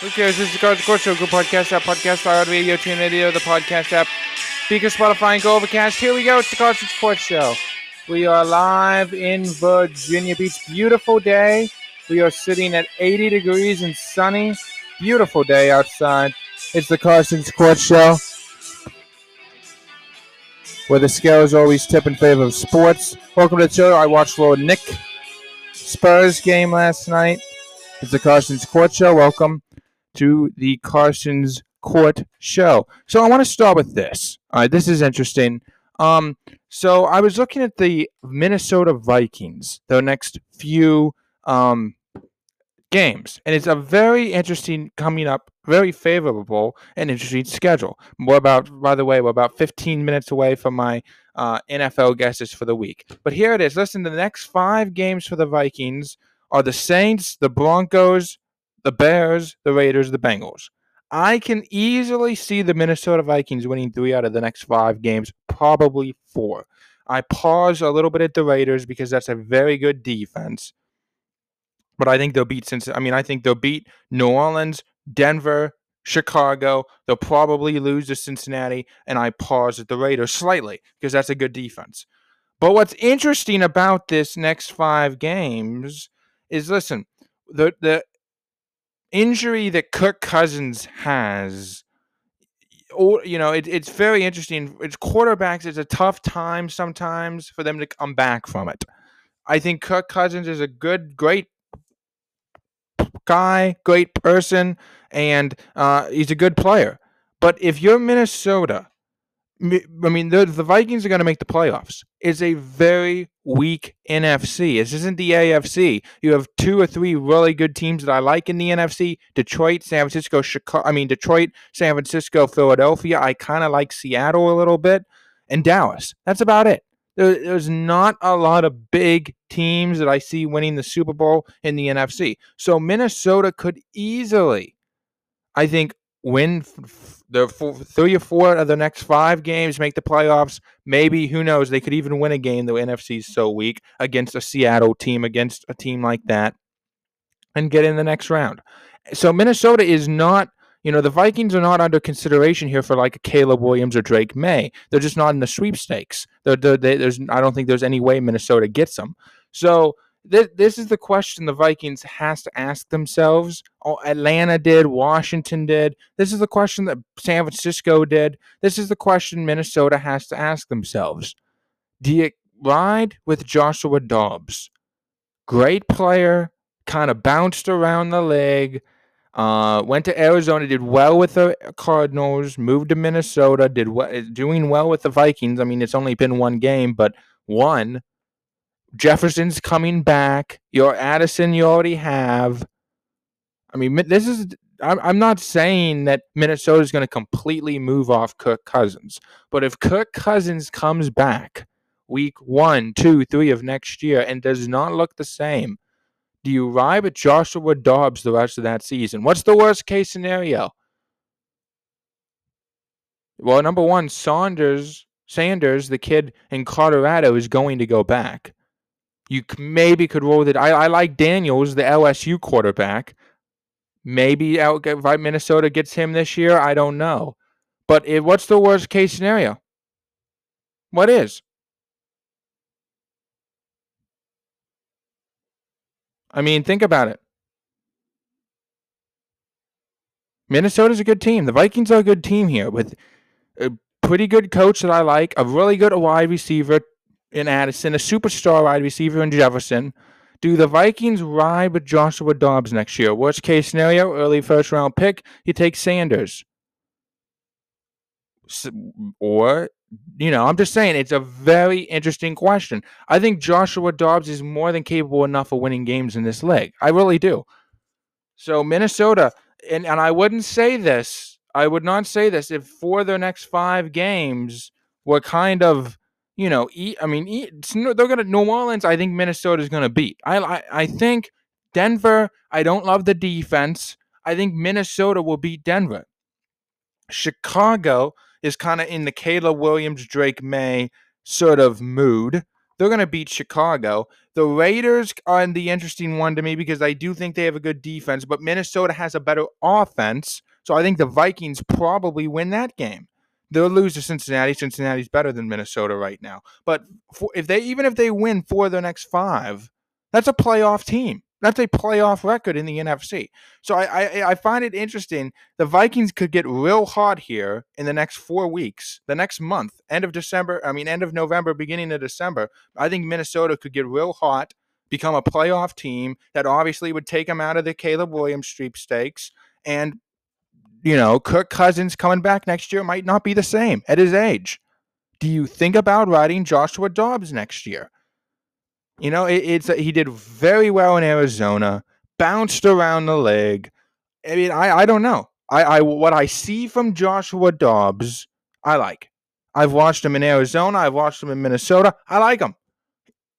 Who cares? This is the Carson's Court Show. Good podcast app, podcast iHeart Radio, tune radio, the podcast app, Spreaker, Spotify, and Go Overcast. Here we go. It's the Cards Sports Show. We are live in Virginia Beach. Beautiful day. We are sitting at 80 degrees and sunny. Beautiful day outside. It's the Carson Court Show, where the scales always tip in favor of sports. Welcome to the show. I watched Lord Knicks Spurs game last night. It's the Carson's Court Show. Welcome to the Carson's Court Show. So I want to start with this. All right, this is interesting. Um, so I was looking at the Minnesota Vikings, their next few um, games, and it's a very interesting coming up, very favorable and interesting schedule. More about, by the way, we're about 15 minutes away from my uh, NFL guesses for the week. But here it is. Listen, the next five games for the Vikings are the Saints, the Broncos, the Bears, the Raiders, the Bengals. I can easily see the Minnesota Vikings winning three out of the next five games, probably four. I pause a little bit at the Raiders because that's a very good defense. But I think they'll beat since I mean I think they'll beat New Orleans, Denver, Chicago. They'll probably lose to Cincinnati, and I pause at the Raiders slightly because that's a good defense. But what's interesting about this next five games is listen, the the injury that Kirk Cousins has, or you know, it, it's very interesting. It's quarterbacks. It's a tough time sometimes for them to come back from it. I think Kirk Cousins is a good, great guy, great person, and uh, he's a good player. But if you're Minnesota I mean, the, the Vikings are going to make the playoffs. It's a very weak NFC. This isn't the AFC. You have two or three really good teams that I like in the NFC: Detroit, San Francisco, Chicago. I mean, Detroit, San Francisco, Philadelphia. I kind of like Seattle a little bit, and Dallas. That's about it. There, there's not a lot of big teams that I see winning the Super Bowl in the NFC. So Minnesota could easily, I think, win the four, three or four of the next five games, make the playoffs. Maybe who knows? They could even win a game. The NFC is so weak against a Seattle team, against a team like that, and get in the next round. So Minnesota is not. You know, the Vikings are not under consideration here for like a Caleb Williams or Drake Maye. They're just not in the sweepstakes. They're, they're, they, there's, I don't think there's any way Minnesota gets them. So this, is the question the Vikings has to ask themselves. Oh, Atlanta did, Washington did. This is the question that San Francisco did. This is the question Minnesota has to ask themselves. Do you ride with Joshua Dobbs? Great player, kind of bounced around the league. Uh, went to Arizona, did well with the Cardinals, moved to Minnesota, did well, doing well with the Vikings. I mean, it's only been one game, but one Jefferson's coming back. Your Addison, you already have. I mean, this is. I'm not saying that Minnesota is going to completely move off Kirk Cousins, but if Kirk Cousins comes back week one, two, three of next year and does not look the same, do you ride with Joshua Dobbs the rest of that season? What's the worst case scenario? Well, number one, Saunders, Sanders, the kid in Colorado, is going to go back. You maybe could roll with it. I, I like Daniels, the LSU quarterback. Maybe out, Minnesota gets him this year. I don't know. But it, what's the worst case scenario? What is? I mean, think about it. Minnesota's a good team. The Vikings are a good team here with a pretty good coach that I like, a really good wide receiver, in Addison, a superstar wide receiver in Jefferson. Do the Vikings ride with Joshua Dobbs next year? Worst case scenario, early first round pick, you take Sanders. Or, you know, I'm just saying it's a very interesting question. I think Joshua Dobbs is more than capable enough of winning games in this league. I really do. So, Minnesota, and, and I wouldn't say this, I would not say this if for their next five games were kind of you know, I mean, they're going to New Orleans. I think Minnesota is to beat. I, I I think Denver. I don't love the defense. I think Minnesota will beat Denver. Chicago is kind of in the Caleb Williams, Drake Maye sort of mood. They're going to beat Chicago. The Raiders are the interesting one to me because I do think they have a good defense, but Minnesota has a better offense. So I think the Vikings probably win that game. They'll lose to Cincinnati. Cincinnati's better than Minnesota right now. But for, if they even if they win four of their next five, that's a playoff team. That's a playoff record in the NFC. So I, I, I find it interesting. The Vikings could get real hot here in the next four weeks, the next month, end of December. I mean, end of November, beginning of December. I think Minnesota could get real hot, become a playoff team that obviously would take them out of the Caleb Williams sweepstakes. And you know, Kirk Cousins coming back next year might not be the same at his age. Do you think about riding Joshua Dobbs next year? You know, it, it's he did very well in Arizona, bounced around the league. I mean, I, I don't know. I, I what I see from Joshua Dobbs, I like. I've watched him in Arizona. I've watched him in Minnesota. I like him.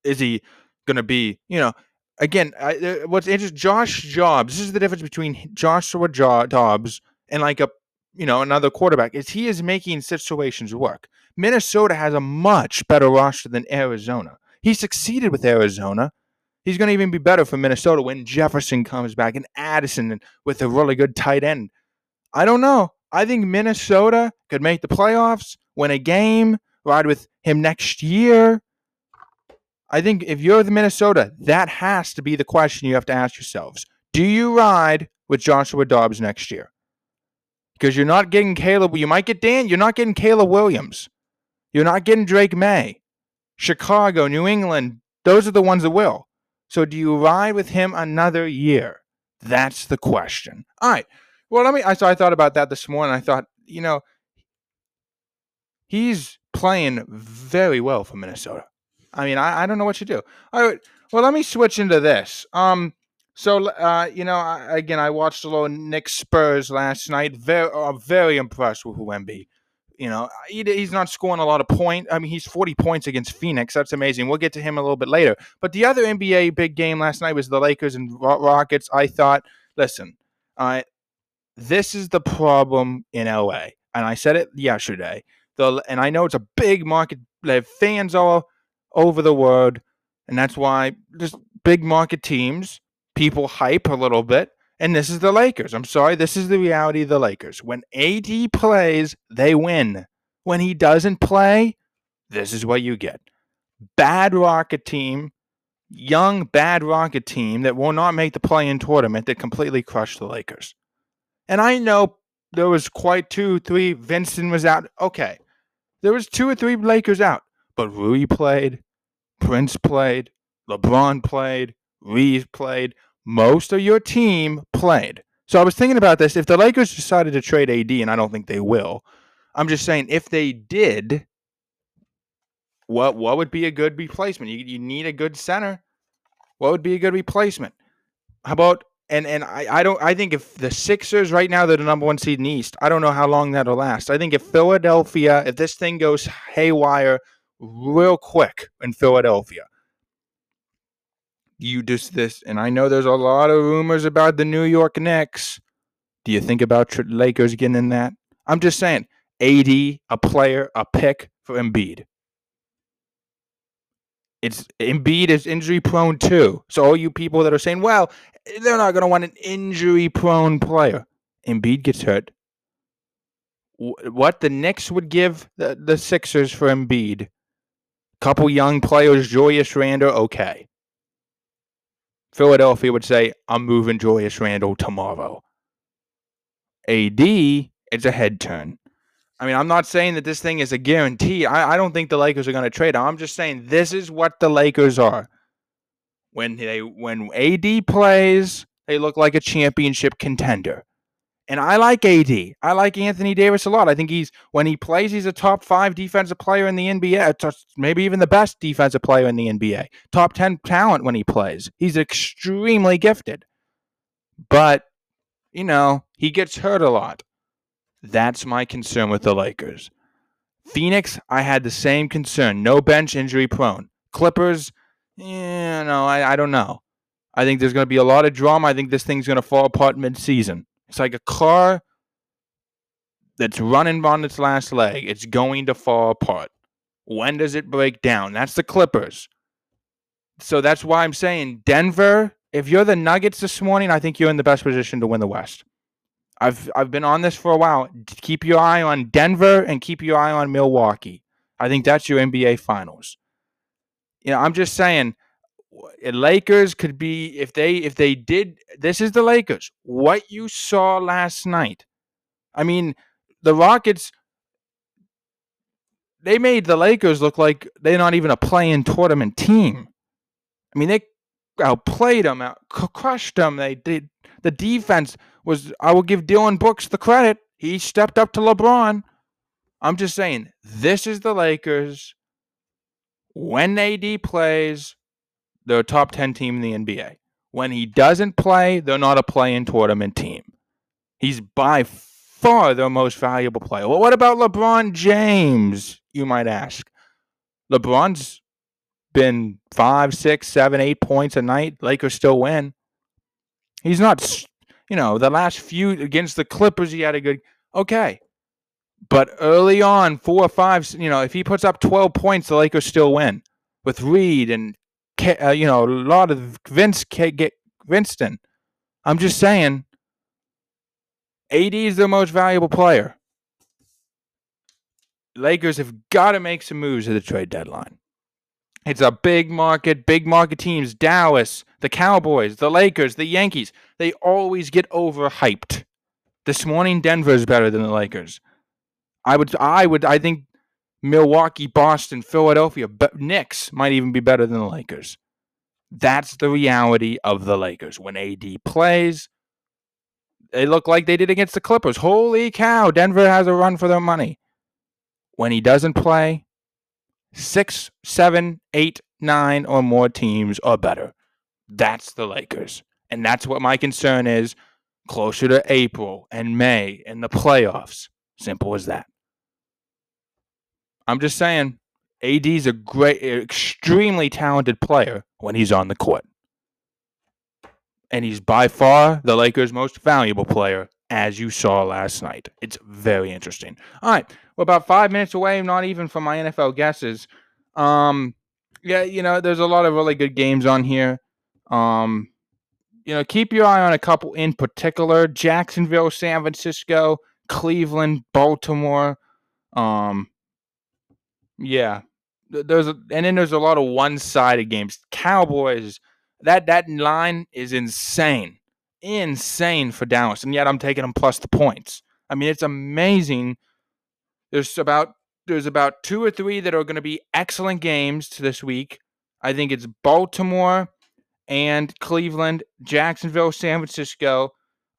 Is he going to be, you know, again, I, uh, what's interesting, Josh Jobs, this is the difference between Joshua jo- Dobbs and like a, you know, another quarterback, is he is making situations work. Minnesota has a much better roster than Arizona. He succeeded with Arizona. He's going to even be better for Minnesota when Jefferson comes back and Addison with a really good tight end. I don't know. I think Minnesota could make the playoffs, win a game, ride with him next year. I think if you're the Minnesota, that has to be the question you have to ask yourselves. Do you ride with Joshua Dobbs next year? Because you're not getting Caleb. You might get Dan. You're not getting Caleb Williams. You're not getting Drake Maye. Chicago, New England, those are the ones that will. So do you ride with him another year? That's the question. All right. Well, let me. I so I thought about that this morning. I thought, you know, he's playing very well for Minnesota. I mean, I, I don't know what to do. All right. Well, let me switch into this. Um. So, uh, you know, I, again, I watched a little Knicks Spurs last night. Very, uh, very impressed with Wemby. You know, he, he's not scoring a lot of points. I mean, he's 40 points against Phoenix. That's amazing. We'll get to him a little bit later. But the other NBA big game last night was the Lakers and Rockets. I thought, listen, uh, this is the problem in LA. And I said it yesterday. The, and I know it's a big market. They have fans all over the world. And that's why just big market teams, people hype a little bit. And this is the Lakers. I'm sorry, this is the reality of the Lakers. When AD plays, they win. When he doesn't play, this is what you get. Bad Rocket team, young bad Rocket team that will not make the play-in tournament that completely crushed the Lakers. And I know there was quite two, three. Vincent was out. Okay, there was two or three Lakers out, but Rui played, Prince played, LeBron played, Reaves played most of your team played. So I was thinking about this. If the Lakers decided to trade AD, and I don't think they will, I'm just saying if they did, what what would be a good replacement? You, you need a good center. What would be a good replacement? How about and and I, I don't I think if the Sixers right now they're the number one seed in the East, I don't know how long that'll last. I think if Philadelphia, if this thing goes haywire real quick in Philadelphia, you just this, and I know there's a lot of rumors about the New York Knicks. Do you think about Lakers getting in that? I'm just saying, AD, a player, a pick for Embiid. It's Embiid is injury prone too. So all you people that are saying, well, they're not going to want an injury prone player. Embiid gets hurt. What the Knicks would give the, the Sixers for Embiid, couple young players, Julius Randle, okay. Philadelphia would say, I'm moving Julius Randle tomorrow. AD, it's a head turn. I mean, I'm not saying that this thing is a guarantee. I, I don't think the Lakers are going to trade. I'm just saying this is what the Lakers are. When they when AD plays, they look like a championship contender. And I like AD. I like Anthony Davis a lot. I think he's when he plays, he's a top five defensive player in the NBA. Uh, maybe even the best defensive player in the NBA. Top ten talent when he plays. He's extremely gifted. But you know he gets hurt a lot. That's my concern with the Lakers. Phoenix, I had the same concern. No bench, injury prone. Clippers, yeah, no, I, I don't know. I think there's going to be a lot of drama. I think this thing's going to fall apart mid-season. It's like a car that's running on its last leg. It's going to fall apart. When does it break down? That's the Clippers. so that's why I'm saying Denver. If you're the Nuggets this morning, I think you're in the best position to win the West. I've I've been on this for a while. Keep your eye on Denver and keep your eye on Milwaukee. I think that's your NBA Finals. You know, I'm just saying, Lakers could be if they if they did. This is the Lakers. What you saw last night. I mean, the Rockets. They made the Lakers look like they're not even a play-in tournament team. I mean, they outplayed them, out crushed them. They did. The defense was. I will give Dillon Brooks the credit. He stepped up to LeBron. I'm just saying, this is the Lakers. When AD plays, they're a top 10 team in the NBA. When he doesn't play, they're not a play-in tournament team. He's by far their most valuable player. Well, what about LeBron James, you might ask? LeBron's been five, six, seven, eight points a night. Lakers still win. He's not, you know, the last few against the Clippers, he had a good, okay. But early on, four or five, you know, if he puts up 12 points, the Lakers still win with Reed and, uh, you know, a lot of Vince get Winston. I'm just saying, AD is the most valuable player. Lakers have got to make some moves at the trade deadline. It's a big market, big market teams. Dallas, the Cowboys, the Lakers, the Yankees. They always get overhyped. This morning, Denver is better than the Lakers. I would, I would, I think Milwaukee, Boston, Philadelphia, but Knicks might even be better than the Lakers. That's the reality of the Lakers. When AD plays, they look like they did against the Clippers. Holy cow, Denver has a run for their money. When he doesn't play, six, seven, eight, nine, or more teams are better. That's the Lakers. And that's what my concern is closer to April and May and the playoffs. Simple as that. I'm just saying, AD's a great, extremely talented player when he's on the court. And he's by far the Lakers' most valuable player, as you saw last night. It's very interesting. All right, we're about five minutes away, not even from my NFL guesses. Um, yeah, you know, there's a lot of really good games on here. Um, you know, keep your eye on a couple in particular: Jacksonville, San Francisco, Cleveland, Baltimore. Um, yeah, there's a, and then there's a lot of one-sided games. Cowboys, that that line is insane, insane for Dallas, and yet I'm taking them plus the points. I mean, it's amazing. There's about there's about two or three that are going to be excellent games to this week. I think it's Baltimore and Cleveland, Jacksonville, San Francisco.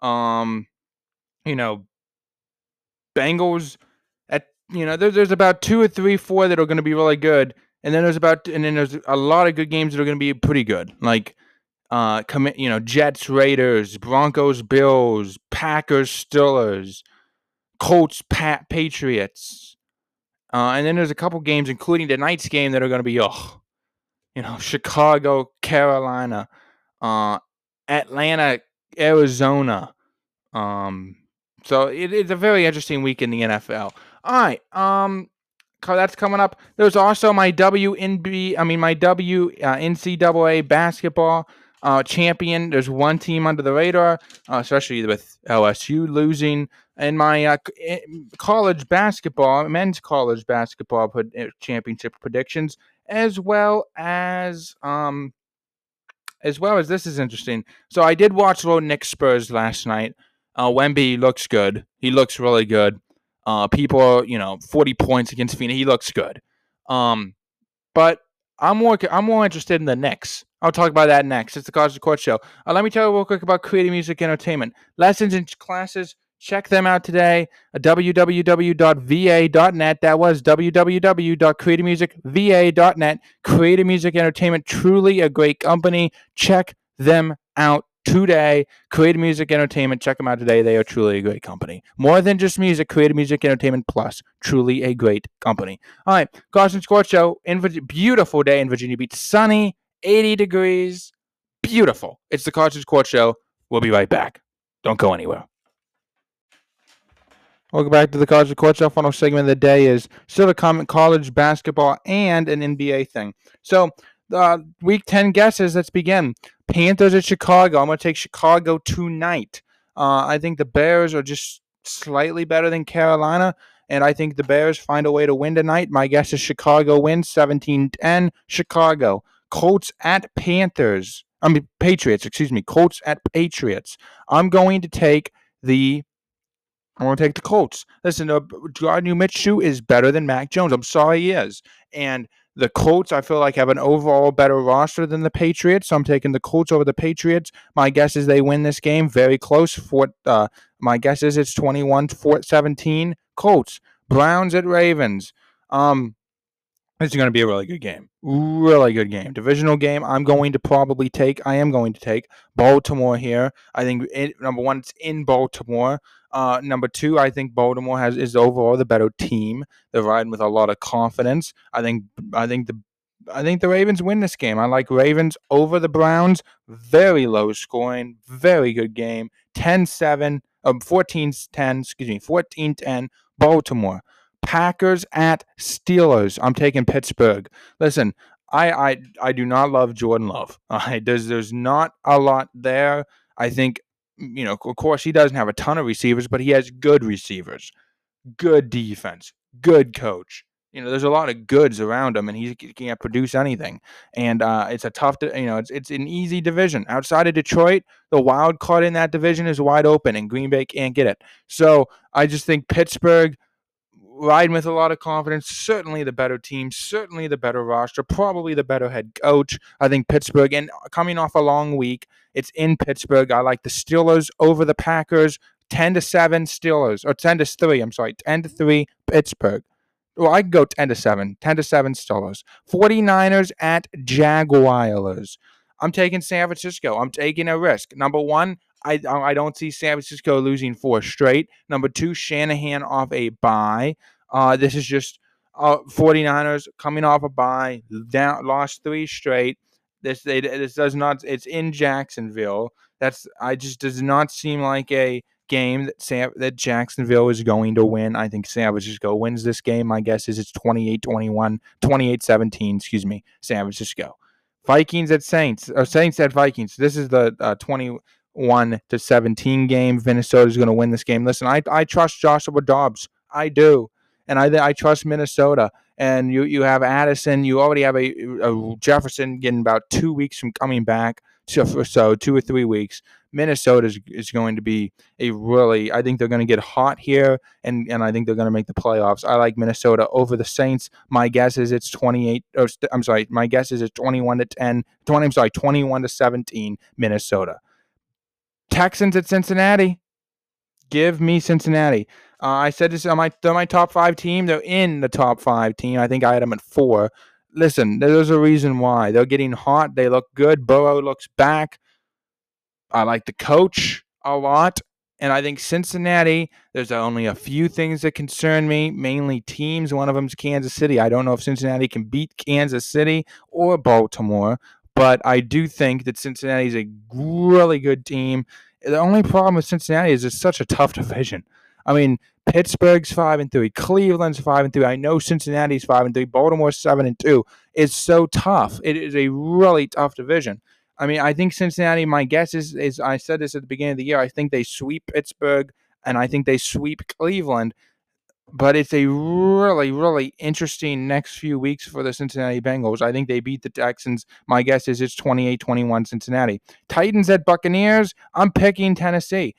Um, you know, Bengals you know there's there's about two or three four that are going to be really good, and then there's about and then there's a lot of good games that are going to be pretty good, like uh, commit you know Jets, Raiders, Broncos, Bills, Packers, Steelers, Colts, Pat, Patriots, uh, and then there's a couple games, including tonight's game, that are going to be oh, you know Chicago, Carolina, uh, Atlanta, Arizona. Um, so it, it's a very interesting week in the NFL. All right, um, that's coming up. There's also my WNB, I mean my W uh, NCAA basketball uh, champion. There's one team under the radar, uh, especially with LSU losing. And my uh, eh, college basketball, men's college basketball eh, championship predictions, as well as um, as well as this is interesting. So I did watch Low Knicks Spurs last night. Uh, Wemby looks good. He looks really good. Uh, people are, you know, 40 points against Phoenix. He looks good. Um, but I'm more I'm more interested in the Knicks. I'll talk about that next. It's the College Court Show. Uh, let me tell you real quick about Creative Music Entertainment. Lessons and classes, check them out today at www.va.net. That was www.creativemusicva.net. Creative Music Entertainment, truly a great company. Check them out today. Creative Music Entertainment, check them out today. They are truly a great company. More than just music, Creative Music Entertainment Plus, truly a great company. All right, Carson Sports Show, in beautiful day in Virginia Beach, sunny, 80 degrees, beautiful. It's the Carson Court Show. We'll be right back. Don't go anywhere. Welcome back to the College Court Show. Final segment of the day is still a comment college basketball and an NBA thing. So uh, week 10 guesses. Let's begin. Panthers at Chicago. I'm going to take Chicago tonight. Uh, I think the Bears are just slightly better than Carolina, and I think the Bears find a way to win tonight. My guess is Chicago wins 17 10. Chicago. Colts at Panthers. I mean, Patriots, excuse me. Colts at Patriots. I'm going to take the I'm going to take the Colts. Listen, uh, Gardner Minshew is better than Mac Jones. I'm sorry he is. And the Colts, I feel like, have an overall better roster than the Patriots. So I'm taking the Colts over the Patriots. My guess is they win this game very close. For, uh, my guess is it's 21 17. Colts. Browns at Ravens. Um, this is going to be a really good game. Really good game. Divisional game. I'm going to probably take, I am going to take Baltimore here. I think, it, number one, it's in Baltimore. Uh, number two, I think Baltimore has is overall the better team. They're riding with a lot of confidence. I think I think the I think the Ravens win this game. I like Ravens over the Browns. Very low scoring, very good game. 10-7, um, 14-10, excuse me, 14-10, Baltimore. Packers at Steelers. I'm taking Pittsburgh. Listen, I I, I do not love Jordan Love. Uh, there's there's not a lot there. I think you know, of course, he doesn't have a ton of receivers, but he has good receivers, good defense, good coach. You know, there's a lot of goods around him, and he can't produce anything. And uh, it's a tough, you know, it's it's an easy division. Outside of Detroit, the wild card in that division is wide open, and Green Bay can't get it. So I just think Pittsburgh riding with a lot of confidence. Certainly the better team, certainly the better roster, probably the better head coach. I think Pittsburgh, and coming off a long week, it's in Pittsburgh. I like the Steelers over the Packers. 10 to 7 Steelers, or 10 to 3, I'm sorry, 10 to 3 Pittsburgh. Well, I go 10 to 7, 10 to 7 Steelers. 49ers at Jaguars. I'm taking San Francisco. I'm taking a risk. Number one, I I don't see San Francisco losing four straight. Number two, Shanahan off a bye. Uh, this is just uh, 49ers coming off a bye, down lost three straight. This they, this does not. It's in Jacksonville. That's I just does not seem like a game that Sam, that Jacksonville is going to win. I think San Francisco wins this game. My guess is it's 28-21, 28-17, excuse me, San Francisco. Vikings at Saints, or Saints at Vikings. This is the uh, 20 one to 17 game. Minnesota is going to win this game. Listen, I, I trust Joshua Dobbs. I do. And I, I trust Minnesota. And you, you have Addison. You already have a, a Jefferson getting about two weeks from coming back. So, so two or three weeks. Minnesota is, is going to be a really, I think they're going to get hot here, and, and I think they're going to make the playoffs. I like Minnesota over the Saints. My guess is it's 28, or I'm sorry, my guess is it's 21 to 10, 20, I'm sorry, 21 to 17, Minnesota. Texans at Cincinnati. Give me Cincinnati. Uh, I said this on my they're my top five team. They're in the top five team. I think I had them at four. Listen, there's a reason why they're getting hot. They look good. Burrow looks back. I like the coach a lot. And I think Cincinnati, there's only a few things that concern me, mainly teams. One of them is Kansas City. I don't know if Cincinnati can beat Kansas City or Baltimore. But I do think that Cincinnati is a really good team. The only problem with Cincinnati is it's such a tough division. I mean, Pittsburgh's five and three, Cleveland's five and three. I know Cincinnati's five and three, Baltimore's seven and two. It's so tough. It is a really tough division. I mean, I think Cincinnati. My guess is, is I said this at the beginning of the year. I think they sweep Pittsburgh, and I think they sweep Cleveland but it's a really, really interesting next few weeks for the Cincinnati Bengals. I think they beat the Texans. My guess is it's 28 21 Cincinnati. Titans at Buccaneers. I'm picking Tennessee.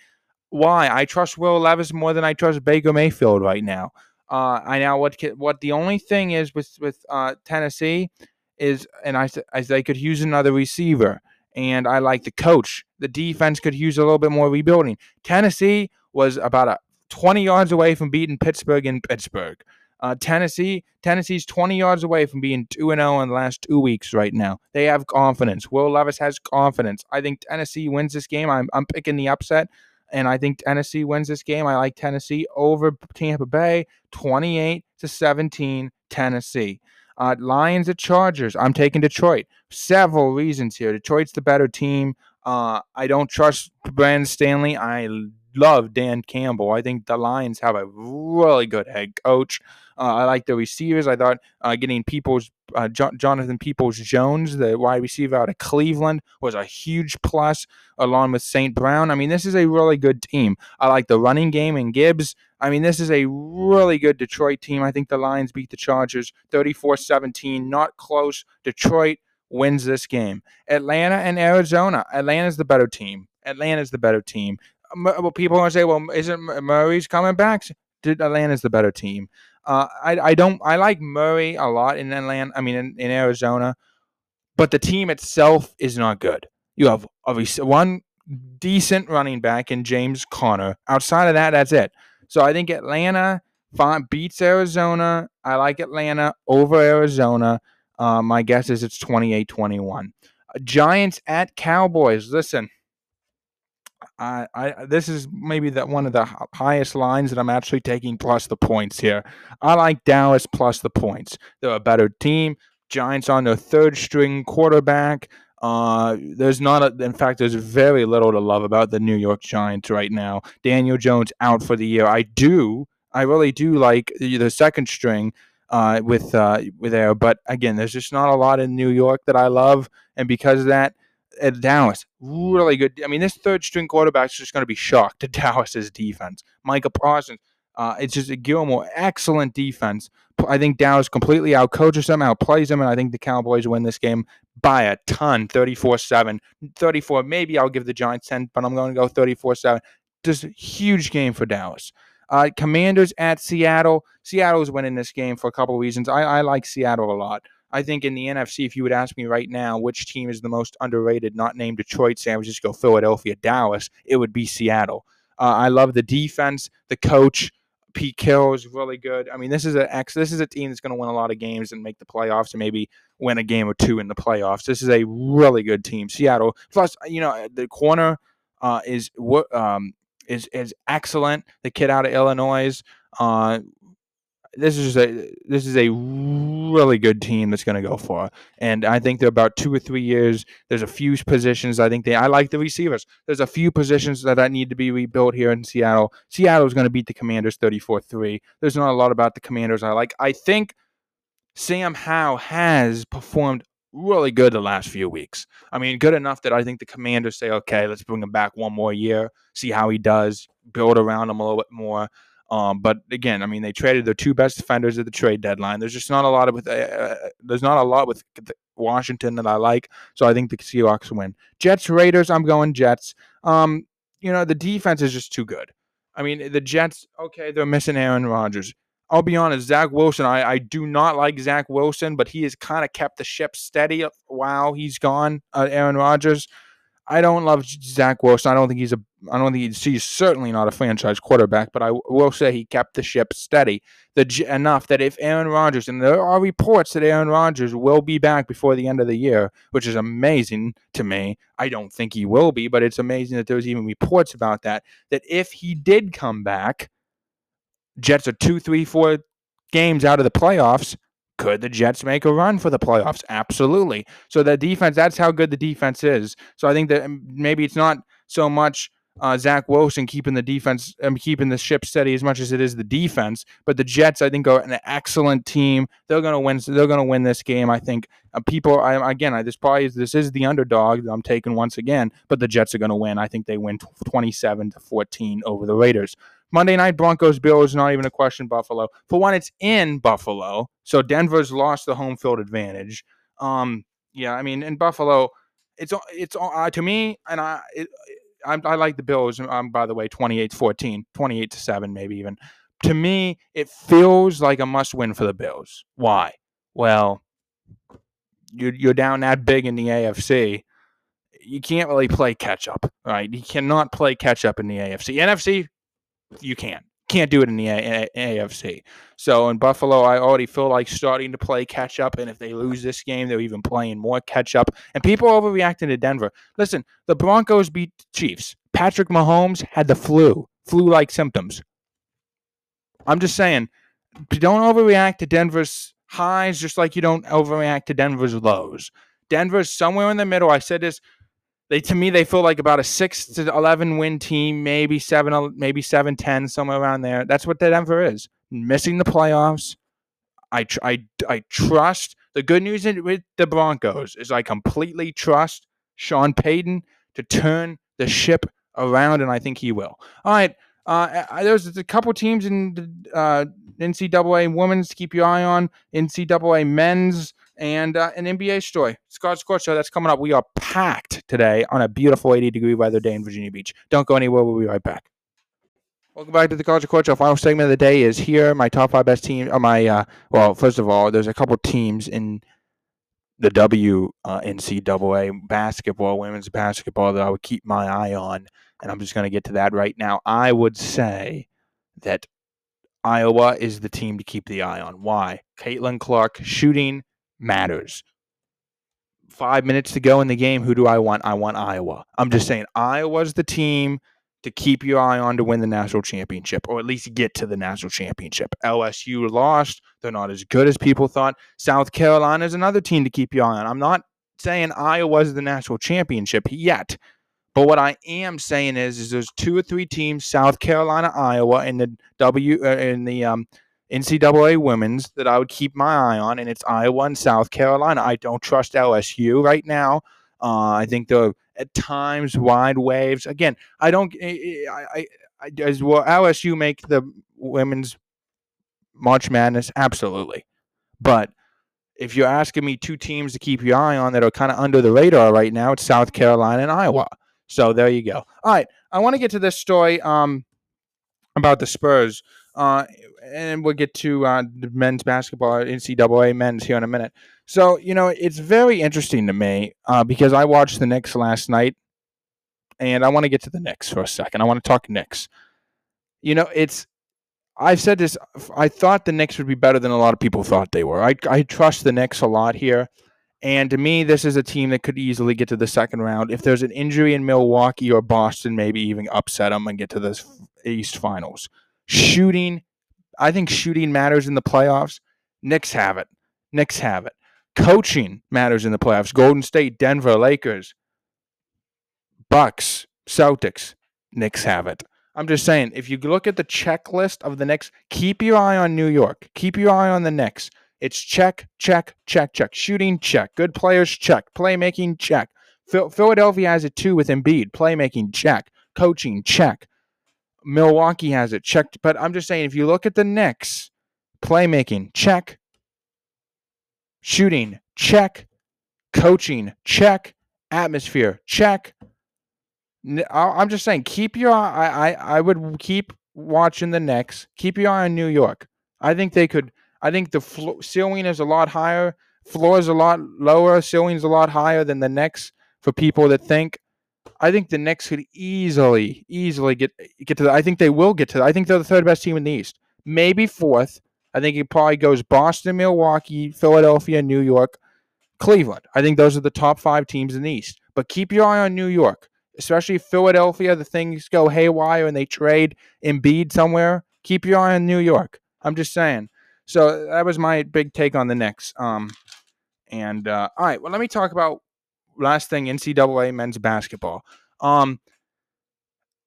Why? I trust Will Levis more than I trust Baker Mayfield right now. Uh, I now what what the only thing is with with uh, Tennessee is, and I as they could use another receiver, and I like the coach. The defense could use a little bit more rebuilding. Tennessee was about a 20 yards away from beating Pittsburgh in Pittsburgh. Uh, Tennessee, Tennessee's 20 yards away from being 2 0 in the last two weeks right now. They have confidence. Will Levis has confidence. I think Tennessee wins this game. I'm, I'm picking the upset, and I think Tennessee wins this game. I like Tennessee over Tampa Bay, 28 to 17, Tennessee. Uh, Lions at Chargers. I'm taking Detroit. Several reasons here. Detroit's the better team. Uh, I don't trust Brandon Staley. I love Dan Campbell. I think the Lions have a really good head coach. Uh, I like the receivers. I thought uh, getting Peoples, uh, jo- Jonathan Peoples Jones, the wide receiver out of Cleveland, was a huge plus, along with St. Brown. I mean, this is a really good team. I like the running game and Gibbs. I mean, this is a really good Detroit team. I think the Lions beat the Chargers 34 17, not close. Detroit wins this game. Atlanta and Arizona. Atlanta's the better team. Atlanta's the better team. Well, people gonna say, well, isn't Murray's coming back? Atlanta's the better team. Uh, I, I don't I like Murray a lot in Atlanta. I mean in, in Arizona, but the team itself is not good. You have obviously one decent running back in James Conner. Outside of that, that's it. So I think Atlanta beats Arizona. I like Atlanta over Arizona. Uh, my guess is it's 28 21. Giants at Cowboys. Listen, I, I this is maybe that one of the highest lines that I'm actually taking plus the points here. I like Dallas plus the points. They're a better team. Giants on their third string quarterback. Uh, there's not a, in fact, there's very little to love about the New York Giants right now. Daniel Jones out for the year. I do, I really do like the second string uh, with uh, with there, but again, there's just not a lot in New York that I love, and because of that, at Dallas, really good. I mean, this third string quarterback is just going to be shocked at Dallas's defense. Micah Parsons, uh, it's just a Gilmore, excellent defense. I think Dallas completely outcoaches them, outplays them, and I think the Cowboys win this game by a ton 34 7. 34, maybe I'll give the Giants 10, but I'm going to go 34 7. Just a huge game for Dallas. Uh, Commanders at Seattle. Seattle's winning this game for a couple of reasons. I, I like Seattle a lot. I think in the NFC, if you would ask me right now which team is the most underrated, not named Detroit, San Francisco, Philadelphia, Dallas, it would be Seattle. Uh, I love the defense, the coach. Pete Carroll is really good. I mean, this is a this is a team that's going to win a lot of games and make the playoffs and maybe win a game or two in the playoffs. This is a really good team. Seattle. Plus, you know, the corner uh, is um, is is excellent. The kid out of Illinois. Uh, this is a this is a really good team that's going to go for, and I think they're about two or three years. There's a few positions I think they. I like the receivers. There's a few positions that I need to be rebuilt here in Seattle. Seattle is going to beat the Commanders 34-3. There's not a lot about the Commanders I like. I think Sam Howell has performed really good the last few weeks. I mean, good enough that I think the Commanders say, okay, let's bring him back one more year, see how he does, build around him a little bit more. Um, but again, I mean, they traded their two best defenders at the trade deadline. There's just not a lot of with uh, uh there's not a lot with Washington that I like, so I think the Seahawks win. Jets Raiders, I'm going Jets. Um, you know, the defense is just too good. I mean, the Jets, okay, they're missing Aaron Rodgers. I'll be honest, Zach Wilson, I, I do not like Zach Wilson, but he has kind of kept the ship steady while he's gone, uh, Aaron Rodgers. I don't love Zach Wilson. I don't think he's a. I don't think he's, he's certainly not a franchise quarterback. But I will say he kept the ship steady the, enough that if Aaron Rodgers and there are reports that Aaron Rodgers will be back before the end of the year, which is amazing to me. I don't think he will be, but it's amazing that there's even reports about that. That if he did come back, Jets are two, three, four games out of the playoffs. Could the Jets make a run for the playoffs? Absolutely. So the defense, that's how good the defense is. So I think that um, maybe it's not so much uh, Zach Wilson keeping the defense and um, keeping the ship steady as much as it is the defense. But the Jets, I think, are an excellent team. They're going to win. They're going to win this game. I think uh, people. I, again, I, this probably is, this is the underdog that I'm taking once again. But the Jets are going to win. I think they win 27 to 14 over the Raiders. Monday night Broncos Bills not even a question. Buffalo for one, it's in Buffalo, so Denver's lost the home field advantage. Um, yeah, I mean in Buffalo, it's it's uh, to me, and I it, I, I like the Bills. I'm um, by the way, 28-14, 28 to seven, maybe even. To me, it feels like a must win for the Bills. Why? Well, you're you're down that big in the AFC you can't really play catch up, right? You cannot play catch up in the AFC. NFC, you can't. Can't do it in the A- A- AFC. So in Buffalo, I already feel like starting to play catch up. And if they lose this game, they're even playing more catch up. And people overreacting to Denver. Listen, the Broncos beat the Chiefs. Patrick Mahomes had the flu, flu like symptoms. I'm just saying, don't overreact to Denver's highs just like you don't overreact to Denver's lows. Denver's somewhere in the middle. I said this They to me they feel like about a six to eleven win team, maybe seven, maybe seven ten, somewhere around there. That's what Denver is. Missing the playoffs. I tr- I I trust. The good news with the Broncos is I completely trust Sean Payton to turn the ship around, and I think he will. All right. Uh, there's a couple teams in the uh, NCAA women's to keep your eye on, NCAA men's, and uh, an NBA story. Scott Sports Show, that's coming up. We are packed today on a beautiful 80 degree weather day in Virginia Beach. Don't go anywhere. We'll be right back. Welcome back to the College of Court Show. Final segment of the day is here. My top five best team. Uh, my uh, well, first of all, there's a couple teams in the W uh, NCAA basketball, women's basketball that I would keep my eye on, and I'm just going to get to that right now. I would say that Iowa is the team to keep the eye on. Why? Caitlin Clark shooting matters. Five minutes to go in the game. Who do I want? I want Iowa. I'm just saying Iowa's the team to keep your eye on to win the national championship or at least get to the national championship. LSU lost. They're not as good as people thought. South Carolina is another team to keep your eye on. I'm not saying Iowa's the national championship yet. But what I am saying is, is there's two or three teams, South Carolina, Iowa, in the W uh, in the um, NCAA women's that I would keep my eye on, and it's Iowa and South Carolina. I don't trust LSU right now. Uh, I think they're at times wide waves. Again, I don't. I, I, I does will LSU make the women's March Madness? Absolutely, but if you're asking me two teams to keep your eye on that are kind of under the radar right now, it's South Carolina and Iowa. So there you go. All right, I want to get to this story um, about the Spurs, uh, and we'll get to uh, men's basketball, NCAA men's here in a minute. So you know, it's very interesting to me uh, because I watched the Knicks last night, and I want to get to the Knicks for a second. I want to talk Knicks. You know, it's I've said this. I thought the Knicks would be better than a lot of people thought they were. I, I trust the Knicks a lot here. And to me, this is a team that could easily get to the second round. If there's an injury in Milwaukee or Boston, maybe even upset them and get to the East Finals. Shooting, I think shooting matters in the playoffs. Knicks have it. Knicks have it. Coaching matters in the playoffs. Golden State, Denver, Lakers, Bucks, Celtics, Knicks have it. I'm just saying, if you look at the checklist of the Knicks, keep your eye on New York. Keep your eye on the Knicks. It's check, check, check, check. Shooting, check. Good players, check. Playmaking, check. Philadelphia has it too with Embiid. Playmaking, check. Coaching, check. Milwaukee has it checked. But I'm just saying, if you look at the Knicks, playmaking, check. Shooting, check. Coaching, check. Atmosphere, check. I'm just saying, keep your eye. I, I would keep watching the Knicks. Keep your eye on New York. I think they could I think the flo- ceiling is a lot higher, floor is a lot lower, ceiling is a lot higher than the Knicks for people that think. I think the Knicks could easily, easily get get to. The, I think they will get to. The, I think they're the third best team in the East, maybe fourth. I think it probably goes Boston, Milwaukee, Philadelphia, New York, Cleveland. I think those are the top five teams in the East. But keep your eye on New York, especially Philadelphia. The things go haywire and they trade Embiid somewhere. Keep your eye on New York. I'm just saying. So that was my big take on the Knicks. Um, and uh, all right, well, let me talk about last thing NCAA men's basketball. Um,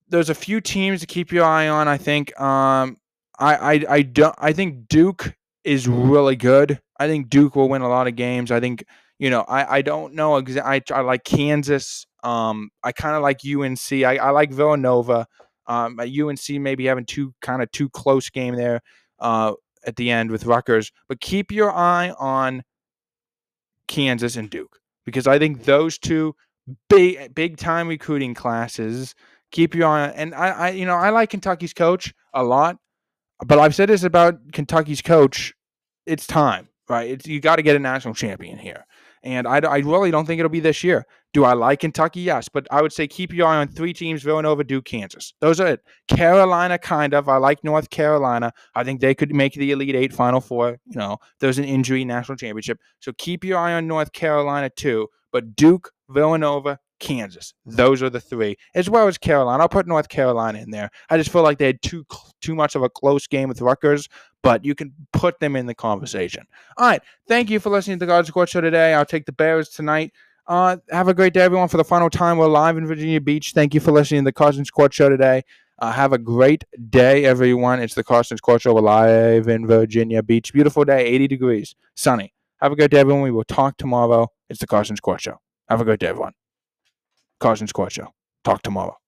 there's a few teams to keep your eye on. I think. Um, I I I don't. I think Duke is really good. I think Duke will win a lot of games. I think you know. I I don't know. I I like Kansas. Um, I kind of like UNC. I, I like Villanova. Um, UNC maybe having two kind of too close game there. Uh, at the end with Rutgers, but keep your eye on Kansas and Duke because I think those two big big time recruiting classes. Keep you on, and I, I you know I like Kentucky's coach a lot, but I've said this about Kentucky's coach. It's time, right? It's, you got to get a national champion here. And I, I really don't think it'll be this year. Do I like Kentucky? Yes. But I would say keep your eye on three teams Villanova, Duke, Kansas. Those are it. Carolina, kind of. I like North Carolina. I think they could make the Elite Eight Final Four. You know, there's an injury national championship. So keep your eye on North Carolina, too. But Duke, Villanova, Kansas. Those are the three, as well as Carolina. I'll put North Carolina in there. I just feel like they had too too much of a close game with Rutgers, but you can put them in the conversation. All right. Thank you for listening to the God's Court Show today. I'll take the Bears tonight. Uh, have a great day, everyone. For the final time, we're live in Virginia Beach. Thank you for listening to the Carson's Court Show today. Uh, have a great day, everyone. It's the Carson's Court Show. We're live in Virginia Beach. Beautiful day, 80 degrees, sunny. Have a great day, everyone. We will talk tomorrow. It's the Carson's Court Show. Have a great day, everyone. Carson's Court Show. Talk tomorrow.